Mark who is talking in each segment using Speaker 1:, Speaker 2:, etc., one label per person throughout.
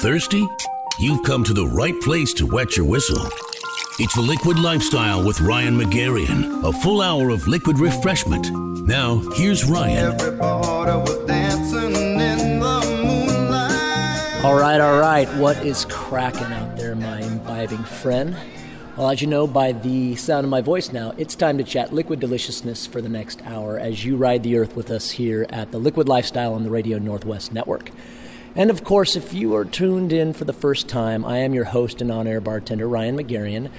Speaker 1: Thirsty? You've come to the right place to wet your whistle. It's the Liquid Lifestyle with Ryan Magarian, a full hour of liquid refreshment. Now, here's Ryan.
Speaker 2: All right, all right. What is cracking out there, my imbibing friend? Well, as you know by the sound of my voice now, it's time to chat liquid deliciousness for the next hour as you ride the earth with us here at the Liquid Lifestyle on the Radio Northwest Network. And of course, if you are tuned in for the first time, I am your host and on air bartender, Ryan Magarian.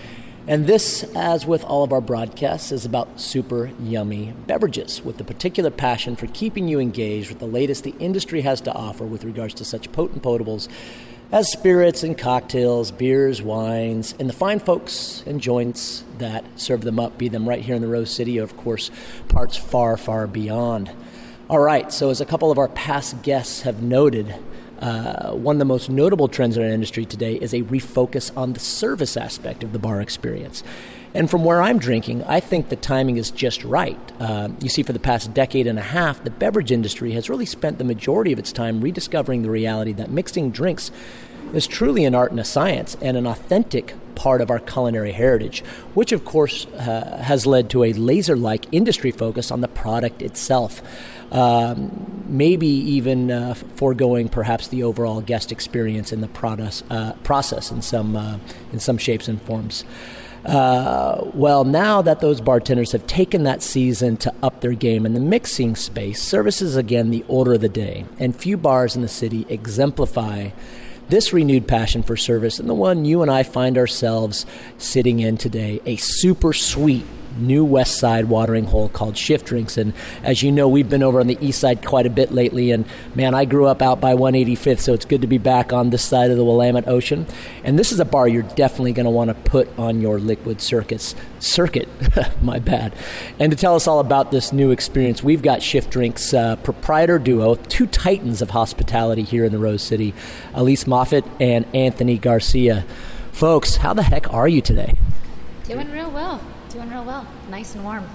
Speaker 2: And this, as with all of our broadcasts, is about super yummy beverages with a particular passion for keeping you engaged with the latest the industry has to offer with regards to such potent potables as spirits and cocktails, beers, wines, and the fine folks and joints that serve them up, be them right here in the Rose City, or of course, parts far, far beyond. All right, so as a couple of our past guests have noted, uh, one of the most notable trends in our industry today is a refocus on the service aspect of the bar experience. And from where I'm drinking, I think the timing is just right. Uh, you see, for the past decade and a half, the beverage industry has really spent the majority of its time rediscovering the reality that mixing drinks is truly an art and a science and an authentic part of our culinary heritage, which of course uh, has led to a laser like industry focus on the product itself. Um, maybe even uh, foregoing perhaps the overall guest experience in the process, uh, process in some uh, in some shapes and forms. Uh, well, now that those bartenders have taken that season to up their game in the mixing space, service is again the order of the day, and few bars in the city exemplify this renewed passion for service and the one you and I find ourselves sitting in today, a super sweet new west side watering hole called Shift Drinks. And as you know, we've been over on the east side quite a bit lately. And man, I grew up out by 185th, so it's good to be back on this side of the Willamette Ocean. And this is a bar you're definitely going to want to put on your liquid circuits. Circuit, my bad. And to tell us all about this new experience, we've got Shift Drinks uh, proprietor duo, two titans of hospitality here in the Rose City, Elise Moffat and Anthony Garcia. Folks, how the heck are you today?
Speaker 3: Doing real well. Doing real well. Nice and warm.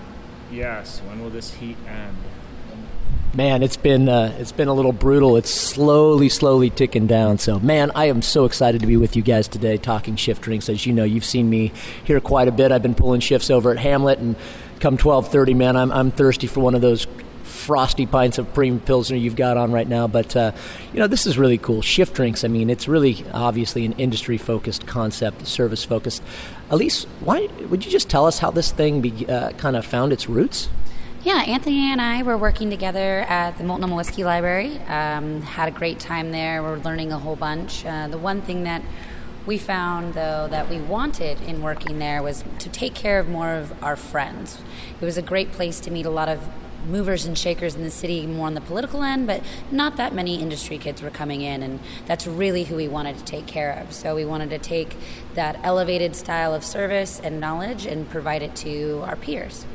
Speaker 4: Yes. When will this heat end?
Speaker 2: Man, it's been uh, it's been a little brutal. It's slowly, slowly ticking down. So, man, I am so excited to be with you guys today, talking shift drinks. As you know, you've seen me here quite a bit. I've been pulling shifts over at Hamlet, and come twelve thirty, man, I'm I'm thirsty for one of those frosty pints of premium pilsner you've got on right now. But uh, you know, this is really cool. Shift drinks. I mean, it's really obviously an industry focused concept, service focused. Elise, why would you just tell us how this thing be, uh, kind of found its roots?
Speaker 3: Yeah, Anthony and I were working together at the Multnomah Whiskey Library. Um, had a great time there. We're learning a whole bunch. Uh, the one thing that we found, though, that we wanted in working there was to take care of more of our friends. It was a great place to meet a lot of movers and shakers in the city more on the political end, but not that many industry kids were coming in, and that's really who we wanted to take care of. So we wanted to take that elevated style of service and knowledge and provide it to our peers.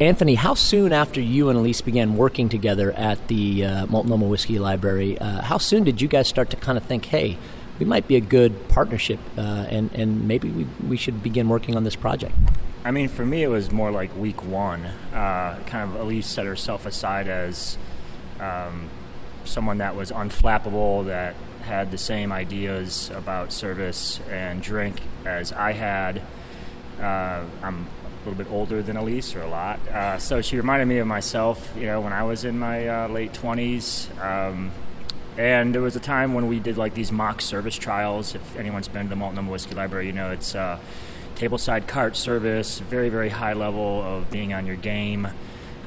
Speaker 2: Anthony, how soon after you and Elise began working together at the uh, Multnomah Whiskey Library, uh, how soon did you guys start to kind of think, hey, we might be a good partnership, uh, and and maybe we we should begin working on this project.
Speaker 4: I mean, for me, it was more like week one. Uh, kind of Elise set herself aside as um, someone that was unflappable, that had the same ideas about service and drink as I had. Uh, I'm a little bit older than Elise, or a lot. Uh, so she reminded me of myself, you know, when I was in my uh, late 20s. Um, and there was a time when we did like these mock service trials. If anyone's been to the Multnomah Whiskey Library, you know it's uh, tableside cart service, very, very high level of being on your game,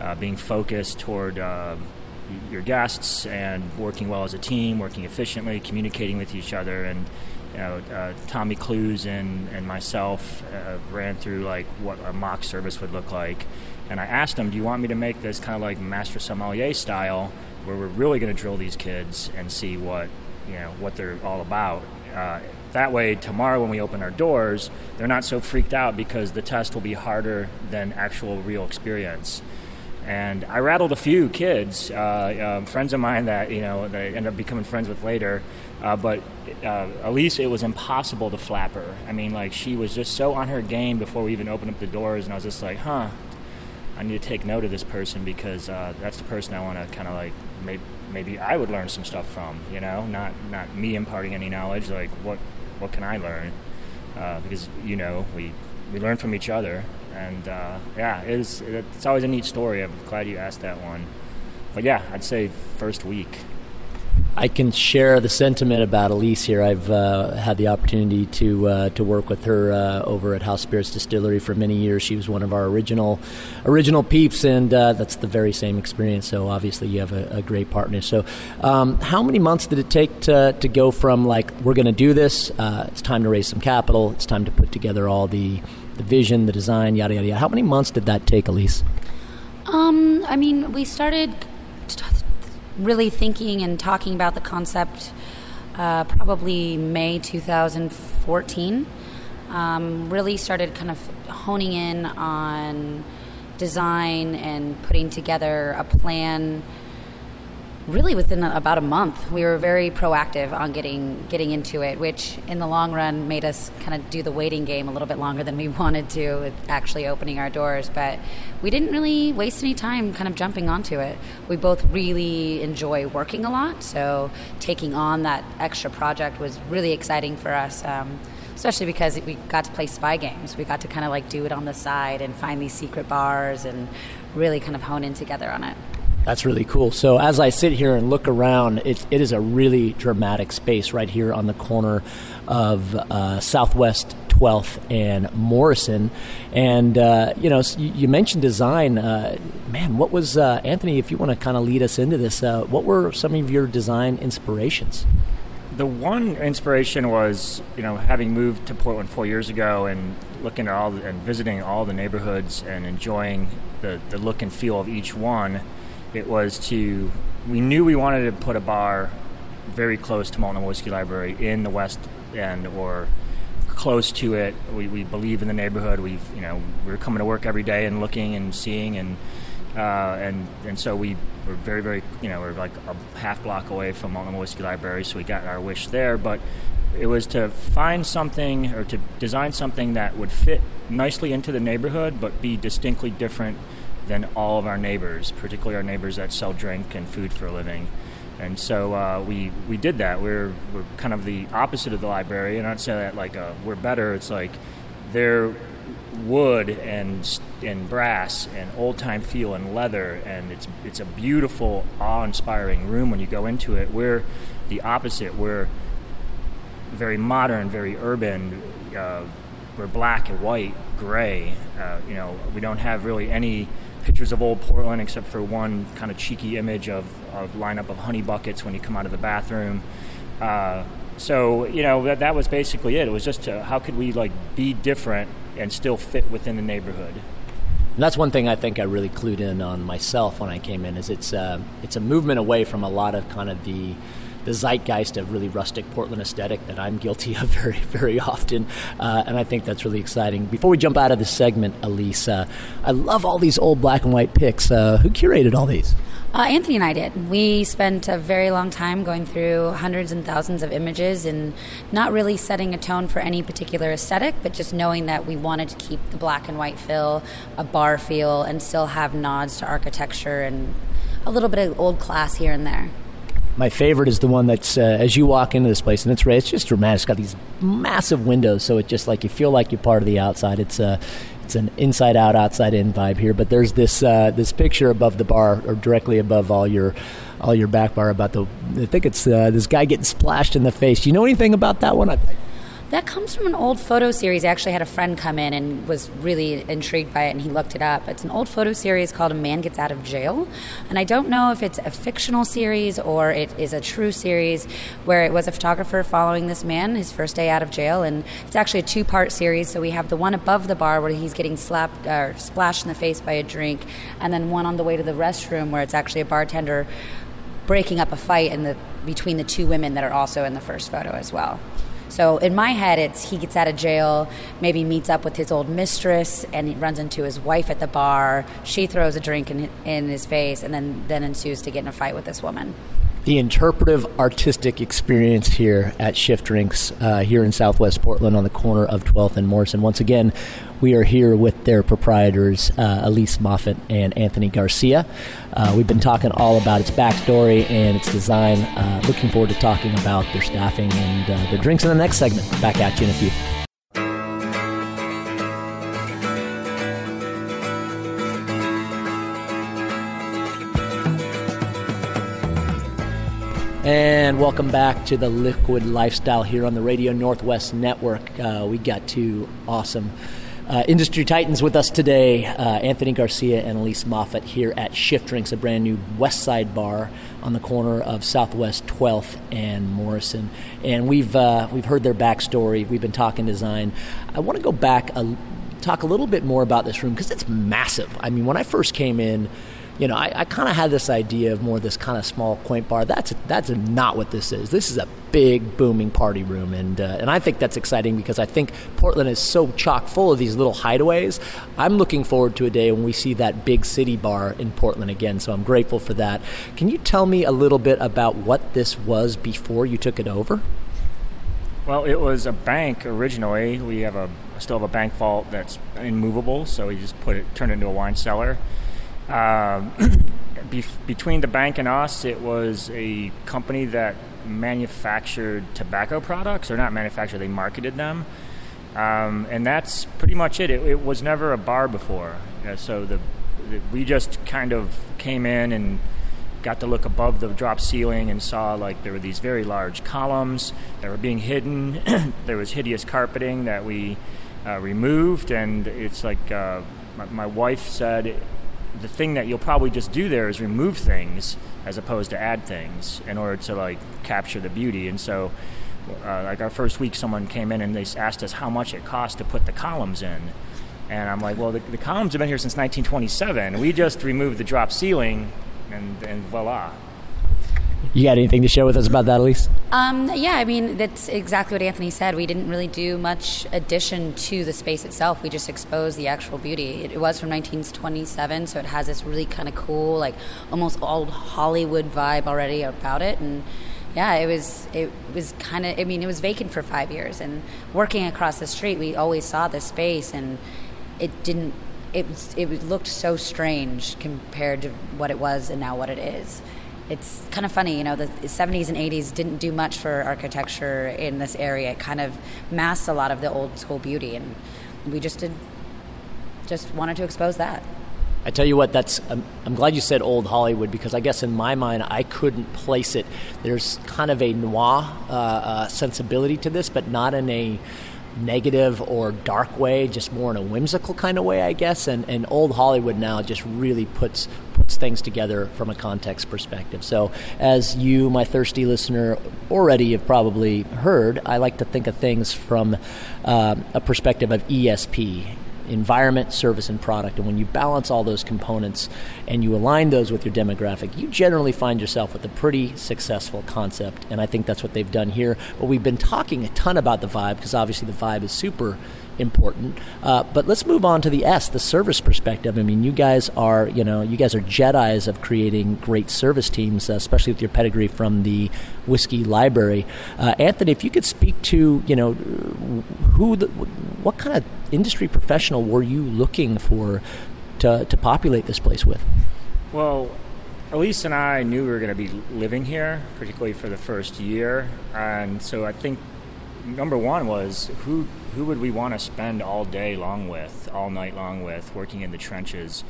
Speaker 4: uh, being focused toward uh, your guests, and working well as a team, working efficiently, communicating with each other. And you know, uh, Tommy Klus and, and myself uh, ran through like what a mock service would look like. And I asked them, "Do you want me to make this kind of like master sommelier style?" where we're really going to drill these kids and see what you know what they're all about. That way, tomorrow when we open our doors, they're not so freaked out because the test will be harder than actual real experience. And I rattled a few kids, uh, um, friends of mine that you know they end up becoming friends with later. Uh, but uh, Elise, it was impossible to flap her. I mean, like she was just so on her game before we even opened up the doors, and I was just like, huh, I need to take note of this person because uh, that's the person I want to kind of like maybe maybe I would learn some stuff from. You know, not not me imparting any knowledge. Like what what can I learn? Uh, because you know we we learn from each other, and uh, yeah, it is, it's always a neat story. I'm glad you asked that one. But yeah, I'd say first week.
Speaker 2: I can share the sentiment about Elise here. I've uh, had the opportunity to uh, to work with her uh, over at House Spirits Distillery for many years. She was one of our original original peeps, and uh, that's the very same experience. So obviously, you have a, a great partner. So, um, how many months did it take to to go from like we're going to do this? Uh, it's time to raise some capital. It's time to put together all the the vision, the design, yada yada yada. How many months did that take, Elise?
Speaker 3: Um, I mean, we started really thinking and talking about the concept uh, probably May 2014. Um, really started kind of honing in on design and putting together a plan really within about a month we were very proactive on getting getting into it which in the long run made us kind of do the waiting game a little bit longer than we wanted to with actually opening our doors but we didn't really waste any time kind of jumping onto it. We both really enjoy working a lot so taking on that extra project was really exciting for us um, especially because we got to play spy games. We got to kind of like do it on the side and find these secret bars and really kind of hone in together on it
Speaker 2: that's really cool. So as I sit here and look around, it, it is a really dramatic space right here on the corner of uh, Southwest 12th and Morrison. And, uh, you know, you mentioned design. Uh, man, what was, uh, Anthony, if you want to kind of lead us into this, uh, what were some of your design inspirations?
Speaker 4: The one inspiration was, you know, having moved to Portland four years ago and looking at all and visiting all the neighborhoods and enjoying the, the look and feel of each one it was to we knew we wanted to put a bar very close to Multnomah Whiskey Library in the West End or close to it. We, we believe in the neighborhood. We've you know we're coming to work every day and looking and seeing and uh, and and so we were very very you know we're like a half block away from Multnomah Whiskey Library, so we got our wish there. But it was to find something or to design something that would fit nicely into the neighborhood, but be distinctly different than all of our neighbors, particularly our neighbors that sell drink and food for a living. And so uh, we we did that. We're we're kind of the opposite of the library, and I'd say that like uh, we're better. It's like they're wood and and brass and old time feel and leather, and it's it's a beautiful, awe inspiring room when you go into it. We're the opposite. We're very modern, very urban. Uh, we're black and white, gray. Uh, you know, we don't have really any pictures of old Portland, except for one kind of cheeky image of a lineup of honey buckets when you come out of the bathroom. Uh, so you know that that was basically it. It was just how could we like be different and still fit within the neighborhood.
Speaker 2: And that's one thing I think I really clued in on myself when I came in. Is it's uh, it's a movement away from a lot of kind of the the zeitgeist of really rustic Portland aesthetic that I'm guilty of very, very often. Uh, and I think that's really exciting. Before we jump out of this segment, Elise, uh, I love all these old black and white pics. Uh, who curated all these?
Speaker 3: Uh, Anthony and I did. We spent a very long time going through hundreds and thousands of images and not really setting a tone for any particular aesthetic, but just knowing that we wanted to keep the black and white feel, a bar feel, and still have nods to architecture and a little bit of old class here and there.
Speaker 2: My favorite is the one that's uh, as you walk into this place, and it's it's just dramatic. It's got these massive windows, so it just like you feel like you're part of the outside. It's uh, it's an inside out, outside in vibe here. But there's this uh, this picture above the bar, or directly above all your all your back bar about the. I think it's uh, this guy getting splashed in the face. Do you know anything about that one? I,
Speaker 3: that comes from an old photo series. I actually had a friend come in and was really intrigued by it, and he looked it up. It's an old photo series called A Man Gets Out of Jail. And I don't know if it's a fictional series or it is a true series where it was a photographer following this man his first day out of jail. And it's actually a two part series. So we have the one above the bar where he's getting slapped or splashed in the face by a drink, and then one on the way to the restroom where it's actually a bartender breaking up a fight in the between the two women that are also in the first photo as well. So in my head, it's he gets out of jail, maybe meets up with his old mistress, and he runs into his wife at the bar. She throws a drink in, in his face, and then then ensues to get in a fight with this woman.
Speaker 2: The interpretive artistic experience here at Shift Drinks uh, here in Southwest Portland on the corner of 12th and Morrison. Once again, we are here with their proprietors, uh, Elise Moffat and Anthony Garcia. Uh, we've been talking all about its backstory and its design. Uh, looking forward to talking about their staffing and uh, their drinks in the next segment. Back at you in a few. And welcome back to the Liquid Lifestyle here on the Radio Northwest Network. Uh, we got two awesome uh, industry titans with us today uh, Anthony Garcia and Elise Moffat here at Shift Drinks, a brand new West Side bar on the corner of Southwest 12th and Morrison. And we've, uh, we've heard their backstory, we've been talking design. I want to go back, a, talk a little bit more about this room because it's massive. I mean, when I first came in, you know, I, I kind of had this idea of more this kind of small, quaint bar. That's that's not what this is. This is a big, booming party room, and uh, and I think that's exciting because I think Portland is so chock full of these little hideaways. I'm looking forward to a day when we see that big city bar in Portland again. So I'm grateful for that. Can you tell me a little bit about what this was before you took it over?
Speaker 4: Well, it was a bank originally. We have a still have a bank vault that's immovable, so we just put it, turned it into a wine cellar. Um, between the bank and us, it was a company that manufactured tobacco products, or not manufactured, they marketed them. Um, and that's pretty much it. it. it. was never a bar before. Uh, so the, the, we just kind of came in and got to look above the drop ceiling and saw like there were these very large columns that were being hidden. there was hideous carpeting that we uh, removed, and it's like uh, my, my wife said the thing that you'll probably just do there is remove things as opposed to add things in order to like capture the beauty. And so, uh, like our first week, someone came in and they asked us how much it cost to put the columns in. And I'm like, well, the, the columns have been here since 1927. We just removed the drop ceiling, and, and voila.
Speaker 2: You got anything to share with us about that, Elise?
Speaker 3: Um, yeah, I mean, that's exactly what Anthony said. We didn't really do much addition to the space itself. We just exposed the actual beauty. It, it was from 1927, so it has this really kind of cool, like almost old Hollywood vibe already about it. And yeah, it was it was kind of. I mean, it was vacant for five years, and working across the street, we always saw this space, and it didn't. It was, it looked so strange compared to what it was and now what it is it's kind of funny, you know, the 70s and 80s didn't do much for architecture in this area. It kind of masked a lot of the old school beauty, and we just did, just wanted to expose that.
Speaker 2: I tell you what, that's. I'm, I'm, glad you said old Hollywood because I guess in my mind I couldn't place it. There's kind of a noir uh, uh, sensibility to this, but not in a negative or dark way, just more in a whimsical kind of way, I guess. And, and old Hollywood now just really puts puts things together from a context perspective. So, as you, my thirsty listener, already have probably heard, I like to think of things from uh, a perspective of ESP environment, service, and product. And when you balance all those components and you align those with your demographic, you generally find yourself with a pretty successful concept. And I think that's what they've done here. But we've been talking a ton about the vibe because obviously the vibe is super important. Uh, but let's move on to the S, the service perspective. I mean, you guys are, you know, you guys are Jedi's of creating great service teams, uh, especially with your pedigree from the whiskey library. Uh, Anthony, if you could speak to, you know, who, the, what kind of industry professional were you looking for to, to populate this place with?
Speaker 4: Well, Elise and I knew we were going to be living here, particularly for the first year, and so I think number one was who who would we want to spend all day long with, all night long with, working in the trenches.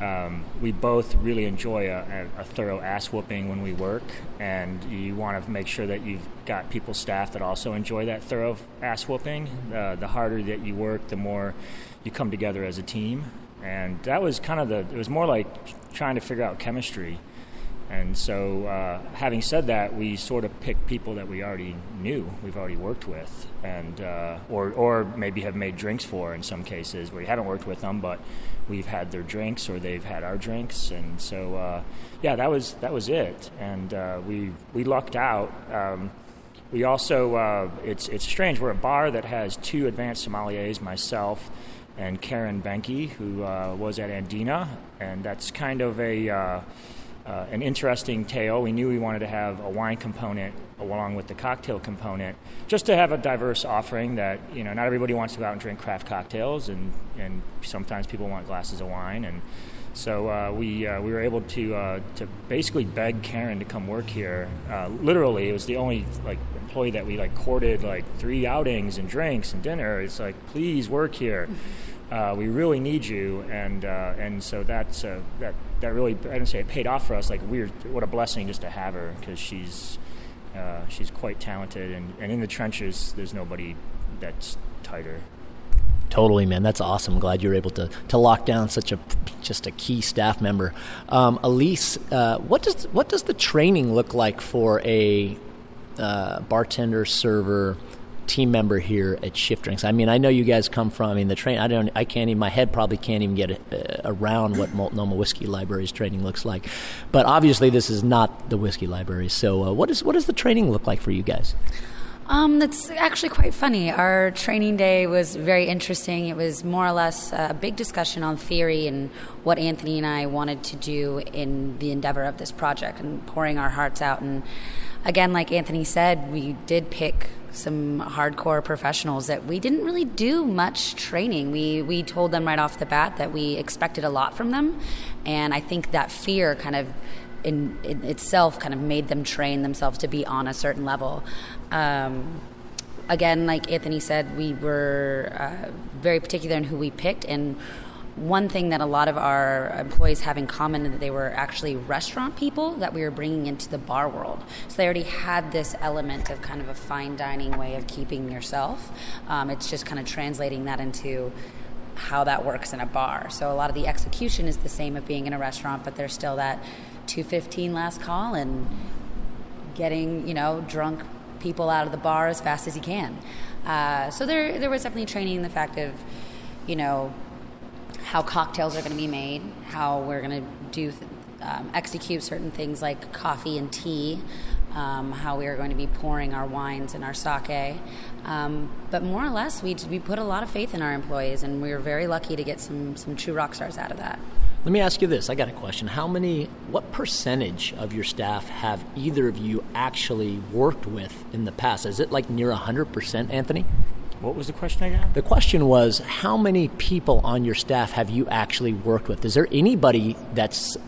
Speaker 4: Um, we both really enjoy a, a, thorough ass whooping when we work, and you want to make sure that you've got people, staff that also enjoy that thorough ass whooping. Uh, the harder that you work, the more you come together as a team, and that was kind of the. It was more like trying to figure out chemistry and so, uh, having said that, we sort of picked people that we already knew, we've already worked with, and uh, or or maybe have made drinks for in some cases where we haven't worked with them, but we've had their drinks or they've had our drinks, and so uh, yeah, that was that was it, and uh, we we lucked out. Um, we also uh, it's it's strange. We're a bar that has two advanced sommeliers, myself and Karen Benke, who uh, was at Andina, and that's kind of a uh, an interesting tale. We knew we wanted to have a wine component along with the cocktail component, just to have a diverse offering that you know not everybody wants to go out and drink craft cocktails, and and sometimes people want glasses of wine, and so uh, we uh, we were able to uh, to basically beg Karen to come work here. Uh, literally, it was the only like employee that we like courted like three outings and drinks and dinner. It's like please work here. Uh, we really need you, and uh, and so that's that that really I didn't say it paid off for us. Like we're what a blessing just to have her because she's she's quite talented, and, and in the trenches, there's nobody that's tighter.
Speaker 2: Totally, man. That's awesome. Glad you're able to, to lock down such a just a key staff member. Um, Elise, uh, what does what does the training look like for a uh, bartender, server, team member here at Shift Drinks. I mean, I know you guys come from. I mean, the train. I don't. I can't even. My head probably can't even get uh, around what Multnomah Whiskey Library's training looks like. But obviously, this is not the whiskey library. So, uh, what is what does the training look like for you guys?
Speaker 3: Um, that's actually quite funny. Our training day was very interesting. It was more or less a big discussion on theory and what Anthony and I wanted to do in the endeavor of this project and pouring our hearts out. And again, like Anthony said, we did pick some hardcore professionals that we didn't really do much training. We we told them right off the bat that we expected a lot from them, and I think that fear kind of in, in itself kind of made them train themselves to be on a certain level. Um, again, like Anthony said, we were uh, very particular in who we picked and one thing that a lot of our employees have in common is that they were actually restaurant people that we were bringing into the bar world. So they already had this element of kind of a fine dining way of keeping yourself. Um, it's just kind of translating that into how that works in a bar. So a lot of the execution is the same of being in a restaurant, but there's still that 215 last call and getting, you know, drunk people out of the bar as fast as you can. Uh, so there, there was definitely training in the fact of, you know, how cocktails are going to be made, how we're going to do um, execute certain things like coffee and tea, um, how we are going to be pouring our wines and our sake. Um, but more or less, we, we put a lot of faith in our employees, and we were very lucky to get some, some true rock stars out of that.
Speaker 2: Let me ask you this. I got a question. How many, what percentage of your staff have either of you actually worked with in the past? Is it like near 100%, Anthony?
Speaker 4: What was the question again?
Speaker 2: The question was how many people on your staff have you actually worked with? Is there anybody that's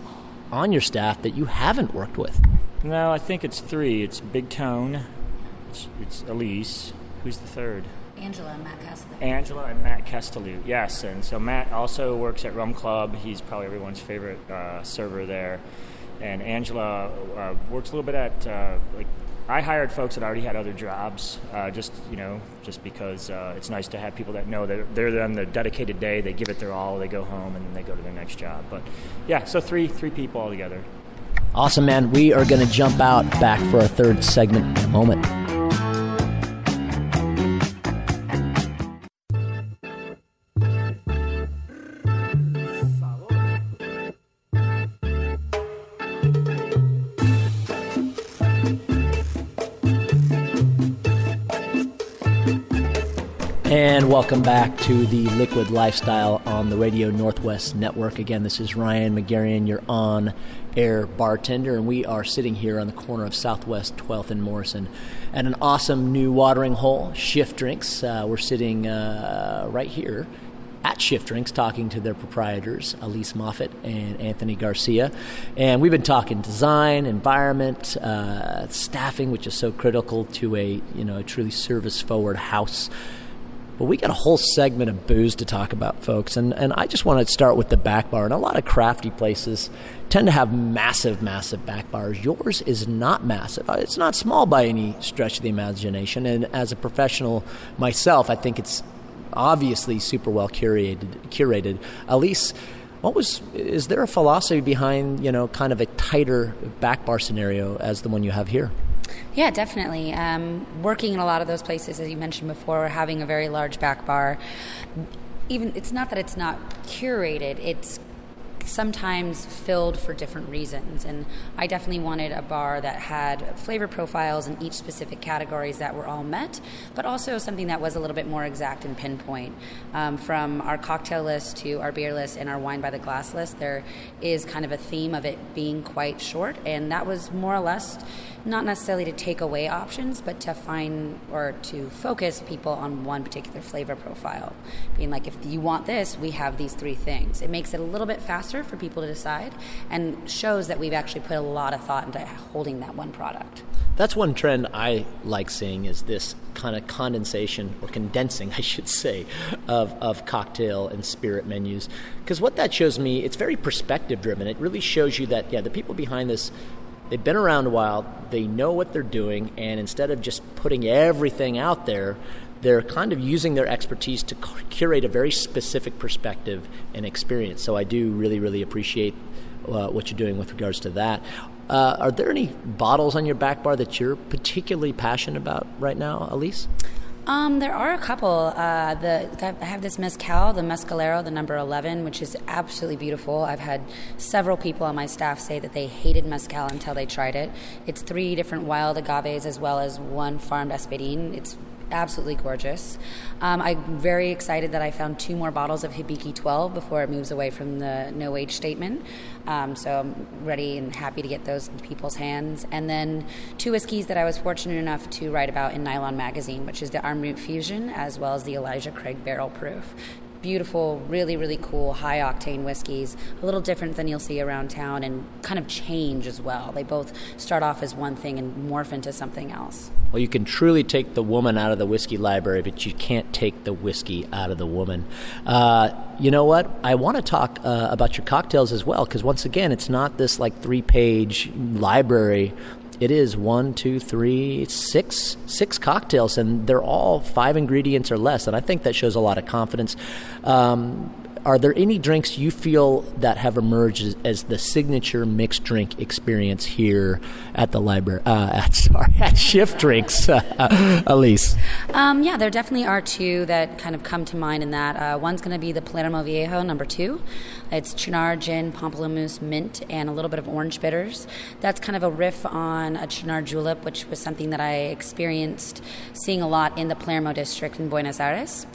Speaker 2: on your staff that you haven't worked with?
Speaker 4: No, I think it's three. It's Big Tone, it's, it's Elise. Who's the third?
Speaker 3: Angela and Matt Castellu.
Speaker 4: Angela and Matt Castellu, yes. And so Matt also works at Rum Club. He's probably everyone's favorite uh, server there. And Angela uh, works a little bit at uh, like I hired folks that already had other jobs, uh, just you know, just because uh, it's nice to have people that know that they're on the dedicated day, they give it their all, they go home, and then they go to their next job. But yeah, so three three people altogether.
Speaker 2: Awesome, man. We are going to jump out back for our third segment in a moment. And welcome back to the Liquid Lifestyle on the Radio Northwest Network. Again, this is Ryan Magarian, your on air bartender, and we are sitting here on the corner of Southwest 12th and Morrison at an awesome new watering hole, Shift Drinks. Uh, we're sitting uh, right here at Shift Drinks talking to their proprietors, Elise Moffat and Anthony Garcia. And we've been talking design, environment, uh, staffing, which is so critical to a, you know, a truly service forward house. But we got a whole segment of booze to talk about, folks. And, and I just want to start with the back bar. And a lot of crafty places tend to have massive, massive back bars. Yours is not massive. Uh, it's not small by any stretch of the imagination. And as a professional myself, I think it's obviously super well curated. Curated. Elise, what was is there a philosophy behind you know kind of a tighter back bar scenario as the one you have here?
Speaker 3: Yeah, definitely. Um, working in a lot of those places, as you mentioned before, having a very large back bar. Even it's not that it's not curated; it's sometimes filled for different reasons. And I definitely wanted a bar that had flavor profiles in each specific categories that were all met, but also something that was a little bit more exact and pinpoint. Um, from our cocktail list to our beer list and our wine by the glass list, there is kind of a theme of it being quite short, and that was more or less not necessarily to take away options, but to find or to focus people on one particular flavor profile. Being like, if you want this, we have these three things. It makes it a little bit faster for people to decide and shows that we've actually put a lot of thought into holding that one product.
Speaker 2: That's one trend I like seeing is this kind of condensation or condensing, I should say, of, of cocktail and spirit menus. Because what that shows me, it's very perspective driven. It really shows you that, yeah, the people behind this they've been around a while, they know what they're doing, and instead of just putting everything out there, they're kind of using their expertise to curate a very specific perspective and experience. So I do really, really appreciate uh, what you're doing with regards to that. Uh, are there any bottles on your back bar that you're particularly passionate about right now, Elise?
Speaker 3: Um, there are a couple. Uh, the I have this mezcal, the Mezcalero, the number eleven, which is absolutely beautiful. I've had several people on my staff say that they hated mezcal until they tried it. It's three different wild agaves as well as one farmed espadin. It's absolutely gorgeous. Um, I'm very excited that I found two more bottles of Hibiki 12 before it moves away from the no age statement. Um, so I'm ready and happy to get those in people's hands. And then two whiskeys that I was fortunate enough to write about in Nylon Magazine, which is the Amrut Fusion as well as the Elijah Craig Barrel Proof beautiful, really, really cool, high octane whiskeys, a little different than you'll see around town and kind of change as well. They both start off as one thing and morph into something else.
Speaker 2: Well, you can truly take the woman out of the whiskey library, but you can't take the whiskey out of the woman. Uh, you know what? I want to talk uh, about your cocktails as well, because once again, it's not this like three page library it is one, two, three, six, six cocktails, and they're all five ingredients or less. And I think that shows a lot of confidence. Um, are there any drinks you feel that have emerged as, as the signature mixed drink experience here at the library? Uh, at sorry, at Shift Drinks, uh, Elise.
Speaker 3: Um, yeah, there definitely are two that kind of come to mind. In that uh, one's going to be the Palermo Viejo number two. It's Cynar gin, pamplemousse, mint, and a little bit of orange bitters. That's kind of a riff on a Cynar julep, which was something that I experienced seeing a lot in the Palermo district in Buenos Aires.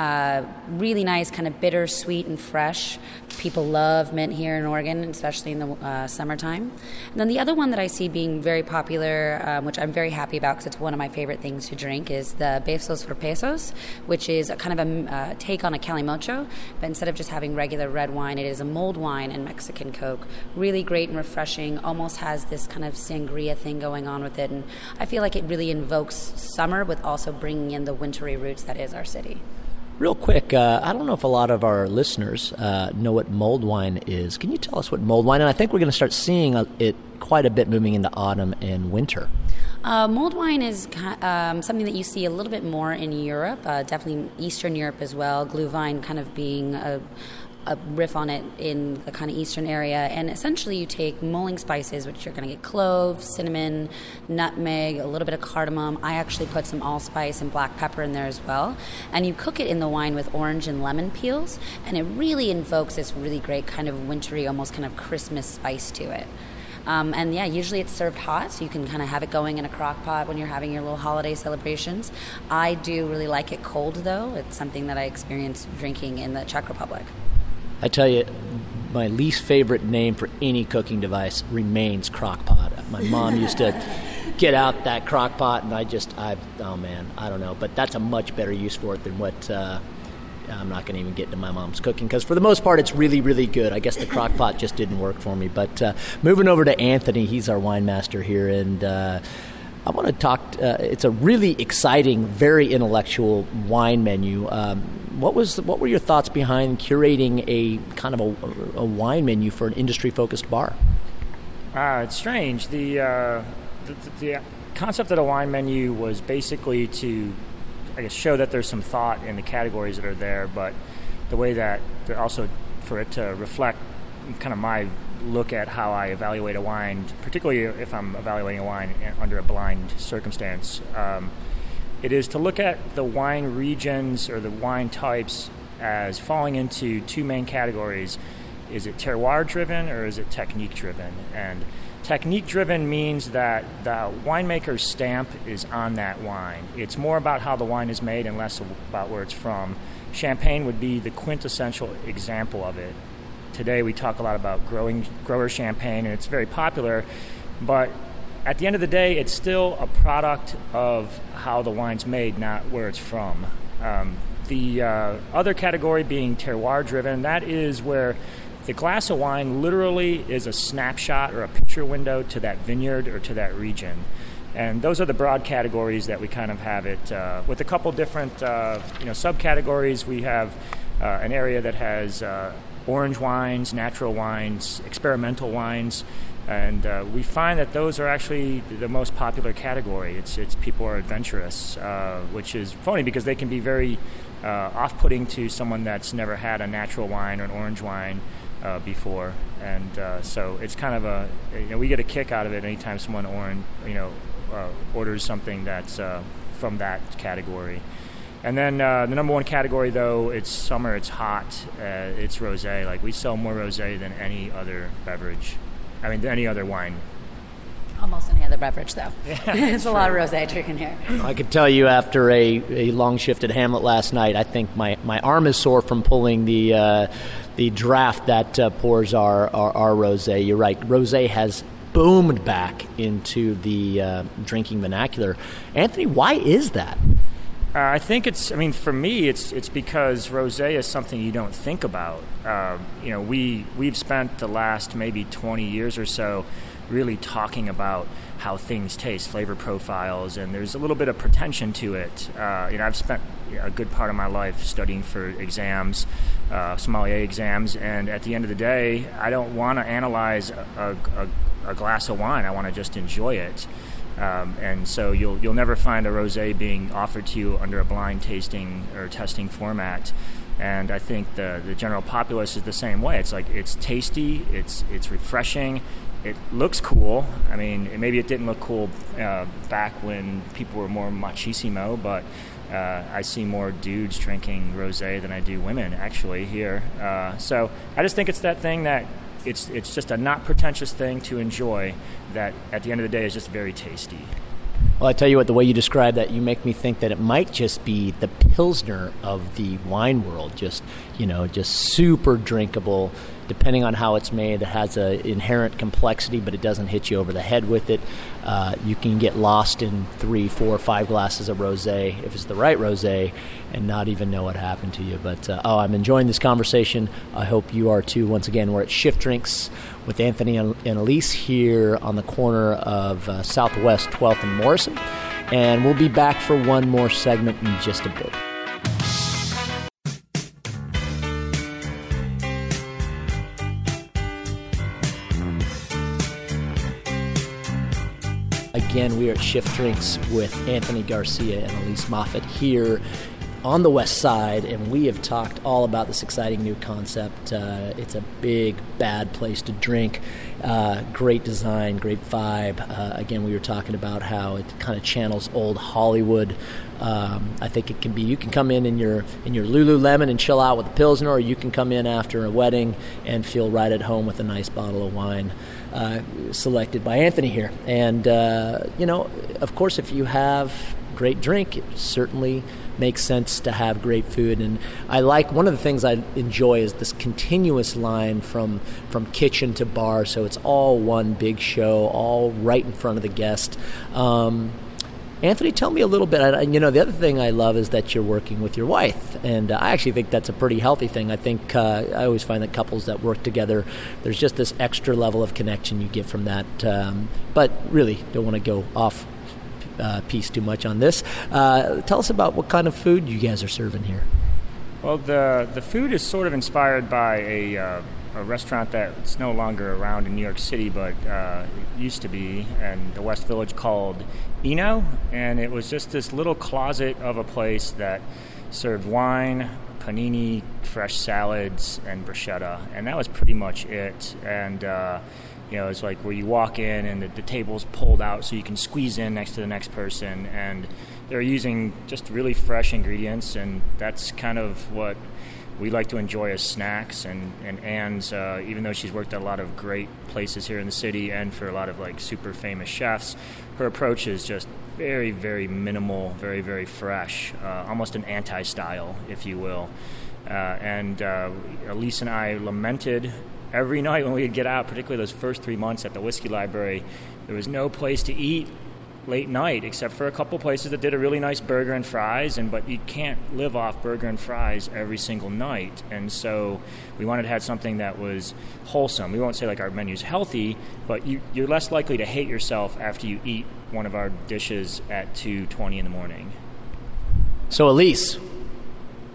Speaker 3: Uh, really nice, kind of bitter, sweet, and fresh. People love mint here in Oregon, especially in the uh, summertime. And then the other one that I see being very popular, um, which I'm very happy about because it's one of my favorite things to drink, is the Besos for Pesos, which is a kind of a uh, take on a Calimocho, but instead of just having regular red wine, it is a mulled wine and Mexican Coke. Really great and refreshing. Almost has this kind of sangria thing going on with it, and I feel like it really invokes summer with also bringing in the wintry roots that is our city.
Speaker 2: Real quick, uh, I don't know if a lot of our listeners uh, know what mulled wine is. Can you tell us what mulled wine? And I think we're going to start seeing it quite a bit moving into autumn and winter.
Speaker 3: Uh, mulled wine is um, something that you see a little bit more in Europe, uh, definitely Eastern Europe as well. Glühwein kind of being a, a riff on it in the kind of eastern area. And essentially, you take mulling spices, which you're going to get clove, cinnamon, nutmeg, a little bit of cardamom. I actually put some allspice and black pepper in there as well. And you cook it in the wine with orange and lemon peels, and it really invokes this really great kind of wintry, almost kind of Christmas spice to it. Um, and yeah, usually it's served hot, so you can kind of have it going in a crock pot when you're having your little holiday celebrations. I do really like it cold, though. It's something that I experience drinking in the Czech Republic.
Speaker 2: I tell you, my least favorite name for any cooking device remains crockpot. My mom used to get out that crockpot, and I just, I, oh man, I don't know. But that's a much better use for it than what. Uh, I'm not going to even get into my mom's cooking because for the most part it's really really good. I guess the crock pot just didn't work for me. But uh, moving over to Anthony, he's our wine master here, and uh, I want to talk. Uh, it's a really exciting, very intellectual wine menu. Um, what was what were your thoughts behind curating a kind of a, a wine menu for an industry focused bar?
Speaker 4: Uh, it's strange. The, uh, the, the concept of a wine menu was basically to I guess show that there's some thought in the categories that are there, but the way that also for it to reflect kind of my look at how I evaluate a wine, particularly if I'm evaluating a wine under a blind circumstance. Um, it is to look at the wine regions or the wine types as falling into two main categories is it terroir driven or is it technique driven? And technique driven means that the winemaker's stamp is on that wine. It's more about how the wine is made and less about where it's from. Champagne would be the quintessential example of it. Today we talk a lot about growing grower champagne and it's very popular, but at the end of the day, it's still a product of how the wine's made, not where it's from. Um, the uh, other category being terroir driven, that is where the glass of wine literally is a snapshot or a picture window to that vineyard or to that region. And those are the broad categories that we kind of have it uh, with a couple different uh, you know subcategories. We have uh, an area that has uh, orange wines, natural wines, experimental wines and uh, we find that those are actually the most popular category. It's it's people are adventurous, uh, which is funny because they can be very uh, off-putting to someone that's never had a natural wine or an orange wine uh, before, and uh, so it's kind of a you know we get a kick out of it anytime someone orange you know uh, orders something that's from that category. And then the number one category, though, it's summer, it's hot, it's rosé. Like we sell more rosé than any other beverage. I mean, any other wine.
Speaker 3: Almost any other beverage, though. Yeah, it's a lot of rosé drinking here.
Speaker 2: I could tell you after a, a long shift at Hamlet last night, I think my, my arm is sore from pulling the uh, the draft that uh, pours our, our, our rosé. You're right. Rosé has boomed back into the uh, drinking vernacular. Anthony, why is that?
Speaker 4: Uh, I think it's. I mean, for me, it's it's because rosé is something you don't think about. Uh, you know, we we've spent the last maybe 20 years or so really talking about how things taste, flavor profiles, and there's a little bit of pretension to it. Uh, you know, I've spent a good part of my life studying for exams, uh, sommelier exams, and at the end of the day, I don't want to analyze a, a, a glass of wine. I want to just enjoy it. Um, and so you'll you'll never find a rosé being offered to you under a blind tasting or testing format. And I think the the general populace is the same way. It's like it's tasty, it's it's refreshing, it looks cool. I mean, maybe it didn't look cool uh, back when people were more machismo, but uh, I see more dudes drinking rosé than I do women actually here. Uh, so I just think it's that thing that it's it's just a not pretentious thing to enjoy that at the end of the day is just very tasty.
Speaker 2: Well, I tell you what, the way you describe that, you make me think that it might just be the pilsner of the wine world. Just you know, just super drinkable, depending on how it's made. It has an inherent complexity, but it doesn't hit you over the head with it. Uh, you can get lost in three, four, five glasses of rosé if it's the right rosé, and not even know what happened to you. But uh, oh, I'm enjoying this conversation. I hope you are too. Once again, we're at Shift Drinks with Anthony and Elise here on the corner of uh, Southwest 12th and Morrison, and we'll be back for one more segment in just a bit. Again, we are at Shift Drinks with Anthony Garcia and Elise Moffat here on the west side, and we have talked all about this exciting new concept. Uh, it's a big, bad place to drink. Uh, great design, great vibe. Uh, again, we were talking about how it kind of channels old Hollywood. Um, I think it can be. You can come in in your in your Lululemon and chill out with a pilsner, or you can come in after a wedding and feel right at home with a nice bottle of wine. Uh, selected by Anthony here, and uh, you know, of course, if you have great drink, it certainly makes sense to have great food. And I like one of the things I enjoy is this continuous line from from kitchen to bar. So it's all one big show, all right in front of the guest. Um, Anthony, tell me a little bit. You know, the other thing I love is that you're working with your wife, and uh, I actually think that's a pretty healthy thing. I think uh, I always find that couples that work together, there's just this extra level of connection you get from that. Um, but really, don't want to go off uh, piece too much on this. Uh, tell us about what kind of food you guys are serving here.
Speaker 4: Well, the the food is sort of inspired by a, uh, a restaurant that's no longer around in New York City, but uh, used to be in the West Village called Ino, and it was just this little closet of a place that served wine, panini, fresh salads, and bruschetta, and that was pretty much it. And uh, you know, it's like where you walk in and the, the table's pulled out so you can squeeze in next to the next person, and they're using just really fresh ingredients, and that's kind of what we like to enjoy as snacks. And and Anne's, uh, even though she's worked at a lot of great places here in the city and for a lot of like super famous chefs, her approach is just very very minimal, very very fresh, uh, almost an anti-style, if you will. Uh, and uh, Elise and I lamented every night when we would get out, particularly those first three months at the whiskey library, there was no place to eat late night except for a couple places that did a really nice burger and fries and but you can't live off burger and fries every single night. And so we wanted to have something that was wholesome. We won't say like our menu's healthy but you, you're less likely to hate yourself after you eat one of our dishes at 2.20 in the morning.
Speaker 2: So elise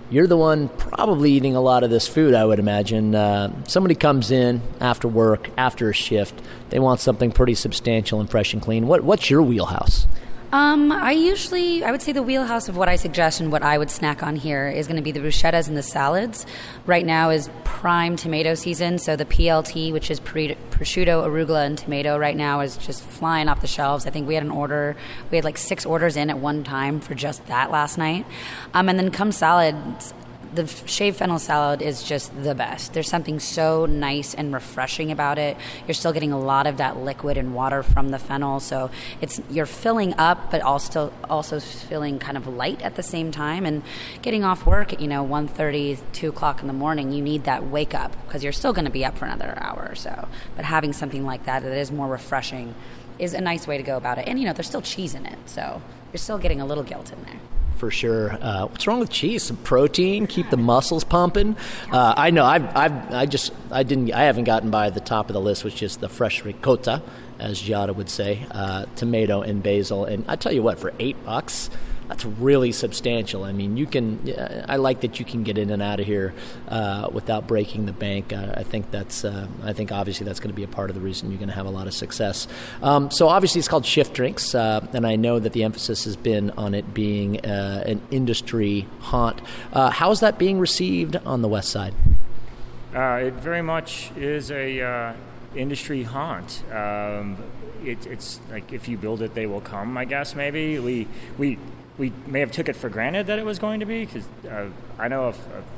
Speaker 2: you're the one probably eating a lot of this food, I would imagine. Uh, somebody comes in after work, after a shift, they want something pretty substantial and fresh and clean. What, what's your wheelhouse?
Speaker 3: Um, I usually, I would say the wheelhouse of what I suggest and what I would snack on here is going to be the bruschettas and the salads. Right now is prime tomato season, so the PLT, which is prosciutto, arugula, and tomato, right now is just flying off the shelves. I think we had an order, we had like six orders in at one time for just that last night. Um, and then come salads, the shaved fennel salad is just the best. There's something so nice and refreshing about it. You're still getting a lot of that liquid and water from the fennel, so it's you're filling up, but also also feeling kind of light at the same time. And getting off work at you know 1:30, 2 o'clock in the morning, you need that wake up because you're still going to be up for another hour or so. But having something like that that is more refreshing is a nice way to go about it. And you know, there's still cheese in it, so you're still getting a little guilt in there
Speaker 2: for sure. Uh, what's wrong with cheese? Some protein, keep the muscles pumping. Uh, I know. I've, I've, I just, I didn't, I haven't gotten by the top of the list, which is the fresh ricotta, as Giada would say, uh, tomato and basil. And I tell you what, for eight bucks, that's really substantial. I mean, you can. I like that you can get in and out of here uh, without breaking the bank. Uh, I think that's. Uh, I think obviously that's going to be a part of the reason you're going to have a lot of success. Um, so obviously it's called Shift Drinks, uh, and I know that the emphasis has been on it being uh, an industry haunt. Uh, how is that being received on the West Side?
Speaker 4: it very much is a industry haunt. Um, it, it's like if you build it, they will come. I guess maybe we we we may have took it for granted that it was going to be because uh, I know a,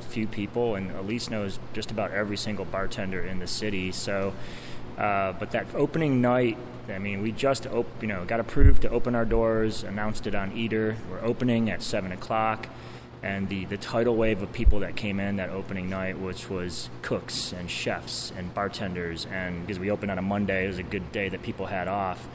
Speaker 4: few people, and Elise knows just about every single bartender in the city. So, uh, but that opening night, I mean, we just op- you know got approved to open our doors, announced it on Eater. We're opening at seven o'clock, and the the tidal wave of people that came in that opening night, which was cooks and chefs and bartenders, and because we opened on a Monday, it was a good day that people had off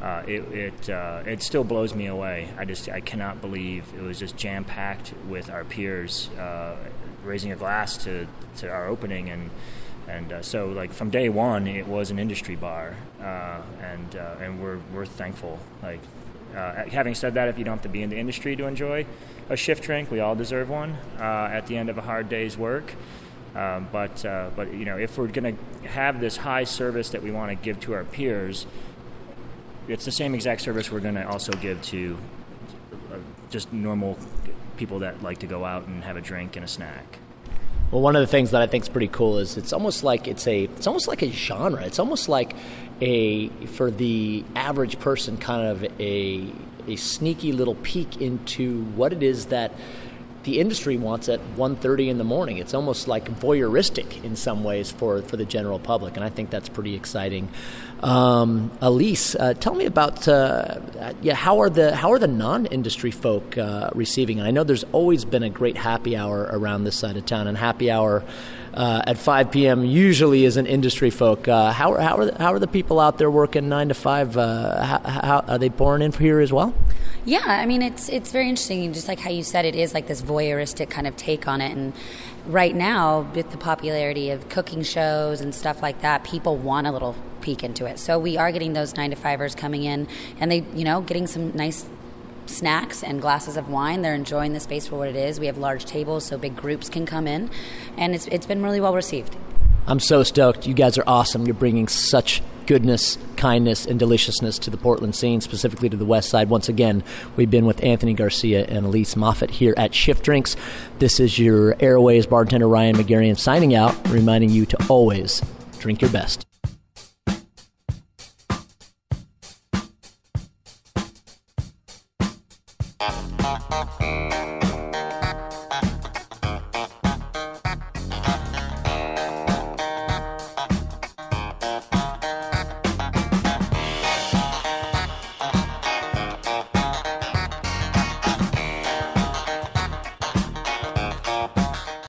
Speaker 4: uh, it it, uh, it still blows me away. I just I cannot believe it was just jam packed with our peers uh, raising a glass to, to our opening and and uh, so like from day one it was an industry bar uh, and uh, and we're we're thankful. Like having said that, if you don't have to be in the industry to enjoy a shift drink, we all deserve one at the end of a hard day's work. Um, but but you know if we're going to have this high service that we want to give to our peers it's the same exact service we're going to also give to uh, just normal people that like to go out and have a drink and a snack.
Speaker 2: Well, one of the things that I think is pretty cool is it's almost like it's a it's almost like a genre. It's almost like a for the average person kind of a a sneaky little peek into what it is that the industry wants at 1.30 in the morning. It's almost like voyeuristic in some ways for, for the general public, and I think that's pretty exciting. Um, Elise, uh, tell me about uh, yeah how are the how are the non-industry folk uh, receiving it? I know there's always been a great happy hour around this side of town, and happy hour uh, at 5 p.m. usually is an industry folk. Uh, how, how, are the, how are the people out there working nine to five? Uh, how, how, are they pouring in here as well?
Speaker 3: Yeah, I mean it's it's very interesting. Just like how you said, it is like this voyeuristic kind of take on it. And right now, with the popularity of cooking shows and stuff like that, people want a little peek into it. So we are getting those nine to fivers coming in, and they, you know, getting some nice snacks and glasses of wine. They're enjoying the space for what it is. We have large tables so big groups can come in, and it's it's been really well received.
Speaker 2: I'm so stoked. You guys are awesome. You're bringing such goodness, kindness, and deliciousness to the Portland scene, specifically to the West Side. Once again, we've been with Anthony Garcia and Elise Moffat here at Shift Drinks. This is your Airways bartender Ryan Magarian signing out, reminding you to always drink your best.